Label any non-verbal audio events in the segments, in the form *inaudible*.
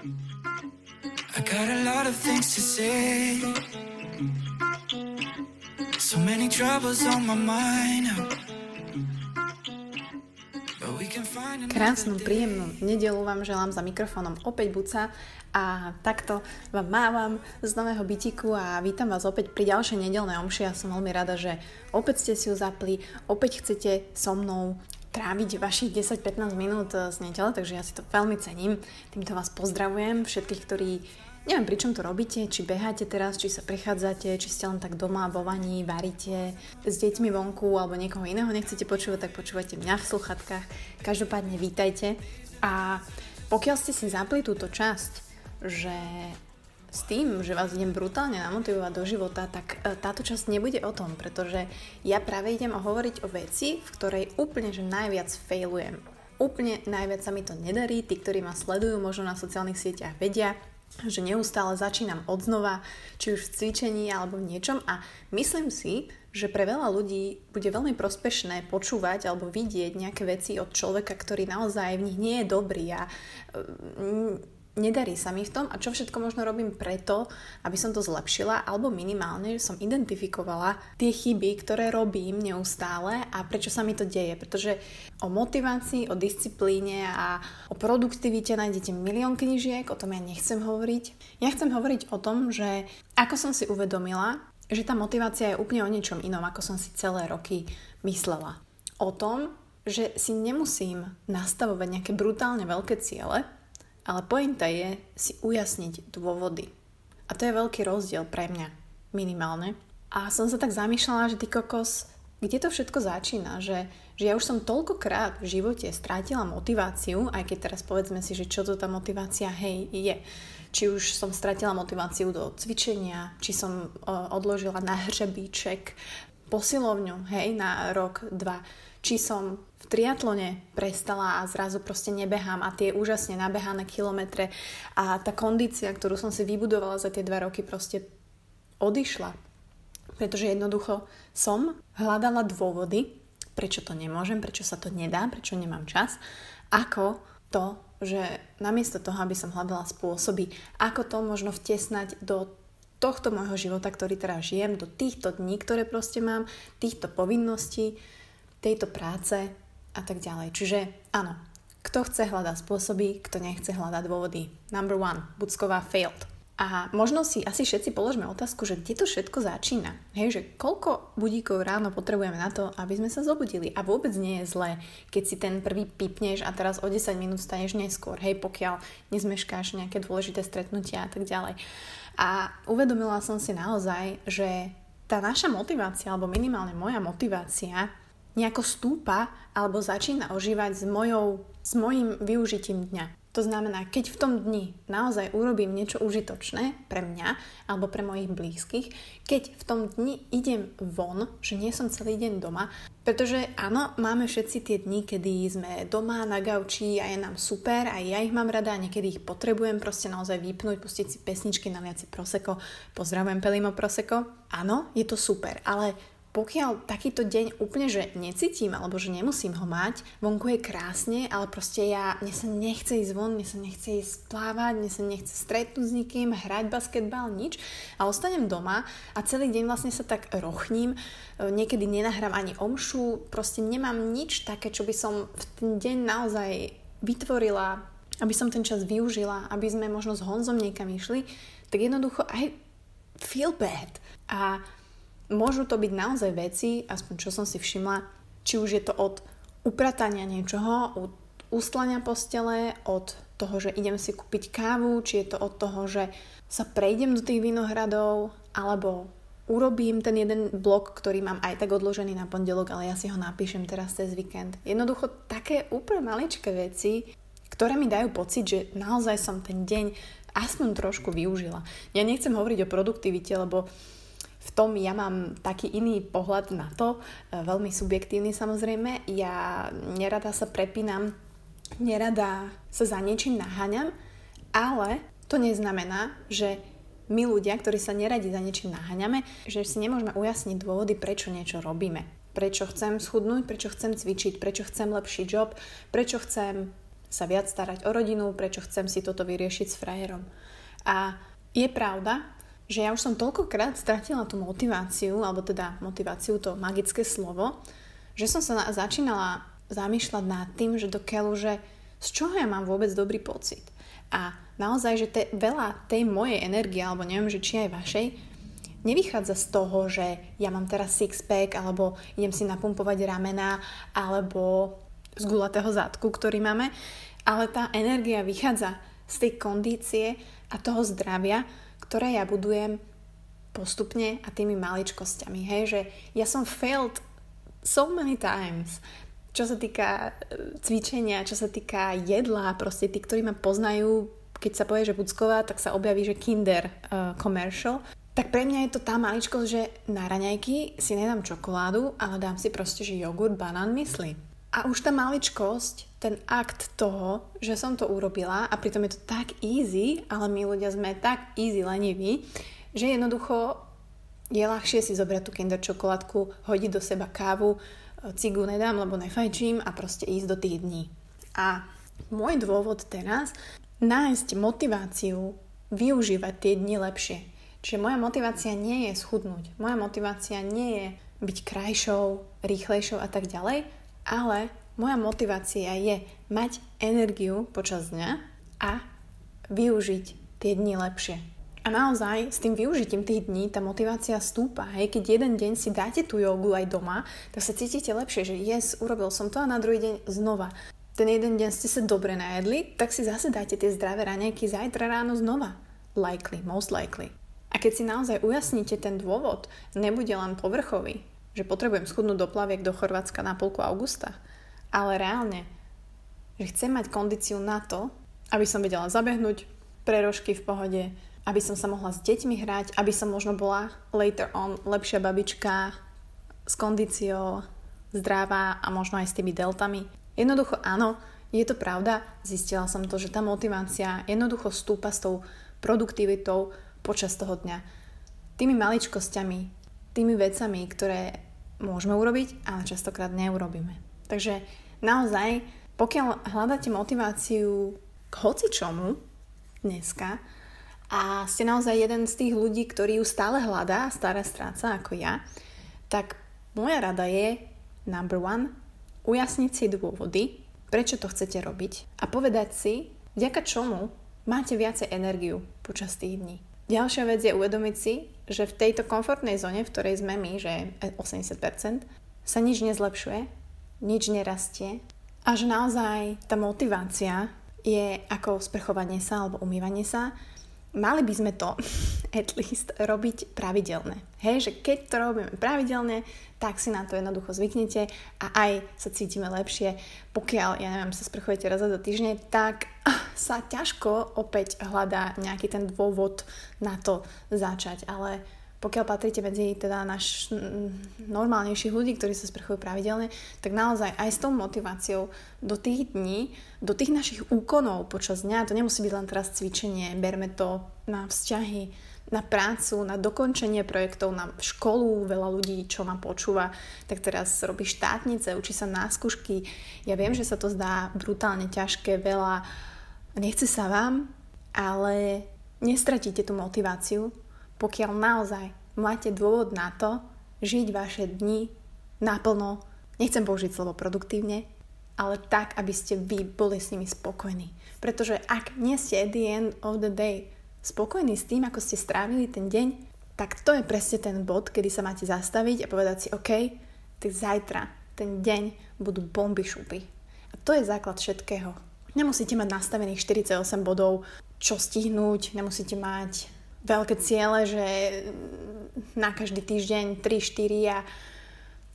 I got a lot of things to say. So many troubles on my mind. Krásnu, príjemnú nedelu vám želám za mikrofónom opäť Buca a takto vám mávam z nového bytiku a vítam vás opäť pri ďalšej nedelnej omši. Ja som veľmi rada, že opäť ste si ju zapli, opäť chcete so mnou tráviť vašich 10-15 minút z nedele, takže ja si to veľmi cením. Týmto vás pozdravujem, všetkých, ktorí Neviem, pri čom to robíte, či beháte teraz, či sa prechádzate, či ste len tak doma vo vani, varíte s deťmi vonku alebo niekoho iného nechcete počúvať, tak počúvate mňa v sluchatkách. Každopádne vítajte a pokiaľ ste si zapli túto časť, že s tým, že vás idem brutálne namotivovať do života, tak e, táto časť nebude o tom, pretože ja práve idem hovoriť o veci, v ktorej úplne že najviac failujem. Úplne najviac sa mi to nedarí, tí, ktorí ma sledujú možno na sociálnych sieťach vedia, že neustále začínam od znova, či už v cvičení alebo v niečom a myslím si, že pre veľa ľudí bude veľmi prospešné počúvať alebo vidieť nejaké veci od človeka, ktorý naozaj v nich nie je dobrý a mm, nedarí sa mi v tom a čo všetko možno robím preto, aby som to zlepšila alebo minimálne, že som identifikovala tie chyby, ktoré robím neustále a prečo sa mi to deje. Pretože o motivácii, o disciplíne a o produktivite nájdete milión knižiek, o tom ja nechcem hovoriť. Ja chcem hovoriť o tom, že ako som si uvedomila, že tá motivácia je úplne o niečom inom, ako som si celé roky myslela. O tom, že si nemusím nastavovať nejaké brutálne veľké ciele, ale pointa je si ujasniť dôvody. A to je veľký rozdiel pre mňa, minimálne. A som sa tak zamýšľala, že ty kokos, kde to všetko začína, že, že ja už som toľkokrát v živote strátila motiváciu, aj keď teraz povedzme si, že čo to tá motivácia, hej, je. Či už som stratila motiváciu do cvičenia, či som odložila na hřebíček posilovňu, hej, na rok, dva či som v triatlone prestala a zrazu proste nebehám a tie úžasne nabehané kilometre a tá kondícia, ktorú som si vybudovala za tie dva roky proste odišla. Pretože jednoducho som hľadala dôvody, prečo to nemôžem, prečo sa to nedá, prečo nemám čas, ako to, že namiesto toho, aby som hľadala spôsoby, ako to možno vtesnať do tohto môjho života, ktorý teraz žijem, do týchto dní, ktoré proste mám, týchto povinností, tejto práce a tak ďalej. Čiže áno, kto chce hľadať spôsoby, kto nechce hľadať dôvody. Number one, Bucková failed. A možno si asi všetci položme otázku, že kde to všetko začína. Hej, že koľko budíkov ráno potrebujeme na to, aby sme sa zobudili. A vôbec nie je zlé, keď si ten prvý pipneš a teraz o 10 minút staneš neskôr. Hej, pokiaľ nezmeškáš nejaké dôležité stretnutia a tak ďalej. A uvedomila som si naozaj, že tá naša motivácia, alebo minimálne moja motivácia, nejako stúpa alebo začína ožívať s, mojou, s mojim využitím dňa. To znamená, keď v tom dni naozaj urobím niečo užitočné pre mňa alebo pre mojich blízkych, keď v tom dni idem von, že nie som celý deň doma, pretože áno, máme všetci tie dni, kedy sme doma na gauči a je nám super a ja ich mám rada a niekedy ich potrebujem proste naozaj vypnúť, pustiť si pesničky, naliať si proseko, pozdravujem Pelimo Proseko. Áno, je to super, ale pokiaľ takýto deň úplne, že necítim alebo že nemusím ho mať, vonku je krásne, ale proste ja, mne sa nechce ísť von, mne sa nechce ísť plávať, mne sa nechce stretnúť s nikým, hrať basketbal, nič. A ostanem doma a celý deň vlastne sa tak rochním, e, niekedy nenahrám ani omšu, proste nemám nič také, čo by som v ten deň naozaj vytvorila, aby som ten čas využila, aby sme možno s Honzom niekam išli, tak jednoducho I feel bad. A môžu to byť naozaj veci, aspoň čo som si všimla, či už je to od upratania niečoho, od ustlania postele, od toho, že idem si kúpiť kávu, či je to od toho, že sa prejdem do tých vinohradov, alebo urobím ten jeden blok, ktorý mám aj tak odložený na pondelok, ale ja si ho napíšem teraz cez víkend. Jednoducho také úplne maličké veci, ktoré mi dajú pocit, že naozaj som ten deň aspoň trošku využila. Ja nechcem hovoriť o produktivite, lebo v tom ja mám taký iný pohľad na to, e, veľmi subjektívny samozrejme. Ja nerada sa prepínam, nerada sa za niečím naháňam, ale to neznamená, že my ľudia, ktorí sa neradi za niečím naháňame, že si nemôžeme ujasniť dôvody, prečo niečo robíme. Prečo chcem schudnúť, prečo chcem cvičiť, prečo chcem lepší job, prečo chcem sa viac starať o rodinu, prečo chcem si toto vyriešiť s frajerom. A je pravda, že ja už som toľkokrát stratila tú motiváciu, alebo teda motiváciu, to magické slovo, že som sa na, začínala zamýšľať nad tým, že do že z čoho ja mám vôbec dobrý pocit. A naozaj, že te, veľa tej mojej energie, alebo neviem, že či aj vašej, nevychádza z toho, že ja mám teraz six-pack, alebo idem si napumpovať ramena, alebo z gulatého zadku, ktorý máme, ale tá energia vychádza z tej kondície a toho zdravia, ktoré ja budujem postupne a tými maličkosťami. Hej, že ja som failed so many times, čo sa týka e, cvičenia, čo sa týka jedla, proste tí, ktorí ma poznajú, keď sa povie, že Bucková, tak sa objaví, že Kinder uh, commercial. Tak pre mňa je to tá maličkosť, že na raňajky si nedám čokoládu, ale dám si proste, že jogurt, banán, mysli. A už tá maličkosť, ten akt toho, že som to urobila a pritom je to tak easy, ale my ľudia sme tak easy leniví, že jednoducho je ľahšie si zobrať tú kinder čokoládku, hodiť do seba kávu, cigu nedám, lebo nefajčím a proste ísť do tých dní. A môj dôvod teraz nájsť motiváciu využívať tie dni lepšie. Čiže moja motivácia nie je schudnúť. Moja motivácia nie je byť krajšou, rýchlejšou a tak ďalej, ale moja motivácia je mať energiu počas dňa a využiť tie dni lepšie. A naozaj s tým využitím tých dní tá motivácia stúpa. Hej, keď jeden deň si dáte tú jogu aj doma, tak sa cítite lepšie, že yes, urobil som to a na druhý deň znova. Ten jeden deň ste sa dobre najedli, tak si zase dáte tie zdravé raňajky zajtra ráno znova. Likely, most likely. A keď si naozaj ujasníte ten dôvod, nebude len povrchový, že potrebujem schudnúť do plaviek do Chorvátska na polku augusta. Ale reálne, že chcem mať kondíciu na to, aby som vedela zabehnúť prerožky v pohode, aby som sa mohla s deťmi hrať, aby som možno bola later on lepšia babička s kondíciou, zdravá a možno aj s tými deltami. Jednoducho áno, je to pravda, zistila som to, že tá motivácia jednoducho stúpa s tou produktivitou počas toho dňa. Tými maličkosťami, tými vecami, ktoré môžeme urobiť, ale častokrát neurobíme. Takže naozaj, pokiaľ hľadáte motiváciu k hocičomu dneska a ste naozaj jeden z tých ľudí, ktorí ju stále hľadá, stará stráca ako ja, tak moja rada je number one, ujasniť si dôvody, prečo to chcete robiť a povedať si, vďaka čomu máte viacej energiu počas tých dní. Ďalšia vec je uvedomiť si, že v tejto komfortnej zóne, v ktorej sme my, že 80%, sa nič nezlepšuje, nič nerastie a že naozaj tá motivácia je ako sprchovanie sa alebo umývanie sa. Mali by sme to *laughs* at least robiť pravidelne. Hej, že keď to robíme pravidelne, tak si na to jednoducho zvyknete a aj sa cítime lepšie. Pokiaľ, ja neviem, sa sprchujete raz do týždne, tak *laughs* sa ťažko opäť hľadá nejaký ten dôvod na to začať, ale pokiaľ patríte medzi teda náš normálnejších ľudí, ktorí sa sprchujú pravidelne, tak naozaj aj s tou motiváciou do tých dní, do tých našich úkonov počas dňa, to nemusí byť len teraz cvičenie, berme to na vzťahy, na prácu, na dokončenie projektov, na školu, veľa ľudí, čo ma počúva, tak teraz robí štátnice, učí sa na skúšky. Ja viem, že sa to zdá brutálne ťažké, veľa nechce sa vám, ale nestratíte tú motiváciu, pokiaľ naozaj máte dôvod na to žiť vaše dni naplno, nechcem použiť slovo produktívne, ale tak, aby ste vy boli s nimi spokojní. Pretože ak nie ste at the end of the day spokojní s tým, ako ste strávili ten deň, tak to je presne ten bod, kedy sa máte zastaviť a povedať si, OK, tak zajtra, ten deň budú bomby šupy. A to je základ všetkého. Nemusíte mať nastavených 48 bodov, čo stihnúť, nemusíte mať veľké ciele, že na každý týždeň 3-4 a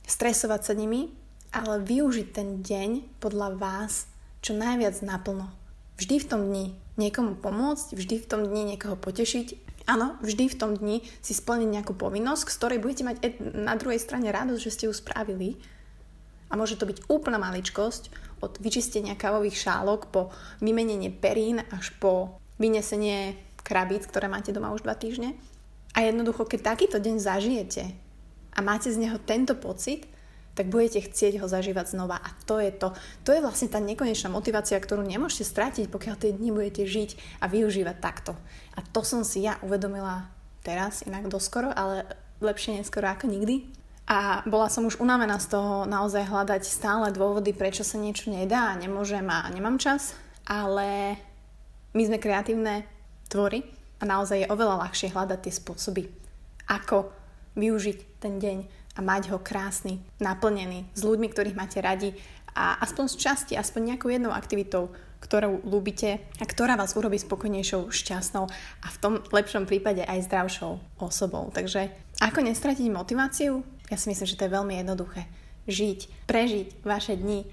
stresovať sa nimi, ale využiť ten deň podľa vás čo najviac naplno. Vždy v tom dni niekomu pomôcť, vždy v tom dni niekoho potešiť. Áno, vždy v tom dni si splniť nejakú povinnosť, z ktorej budete mať na druhej strane radosť, že ste ju spravili. A môže to byť úplná maličkosť, od vyčistenia kávových šálok po vymenenie perín až po vynesenie krabíc, ktoré máte doma už dva týždne. A jednoducho, keď takýto deň zažijete a máte z neho tento pocit, tak budete chcieť ho zažívať znova. A to je to. To je vlastne tá nekonečná motivácia, ktorú nemôžete stratiť, pokiaľ tie dni budete žiť a využívať takto. A to som si ja uvedomila teraz, inak doskoro, ale lepšie neskoro ako nikdy. A bola som už unavená z toho naozaj hľadať stále dôvody, prečo sa niečo nedá nemôžem a nemám čas. Ale my sme kreatívne tvory a naozaj je oveľa ľahšie hľadať tie spôsoby, ako využiť ten deň a mať ho krásny, naplnený, s ľuďmi, ktorých máte radi a aspoň z časti, aspoň nejakou jednou aktivitou, ktorú ľúbite a ktorá vás urobí spokojnejšou, šťastnou a v tom lepšom prípade aj zdravšou osobou. Takže ako nestratiť motiváciu? Ja si myslím, že to je veľmi jednoduché. Žiť, prežiť vaše dni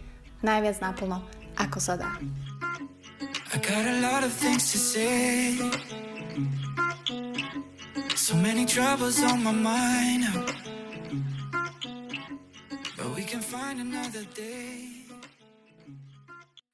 najviac naplno, ako sa dá. I got a lot of things to say. So many troubles on my mind. But we can find another day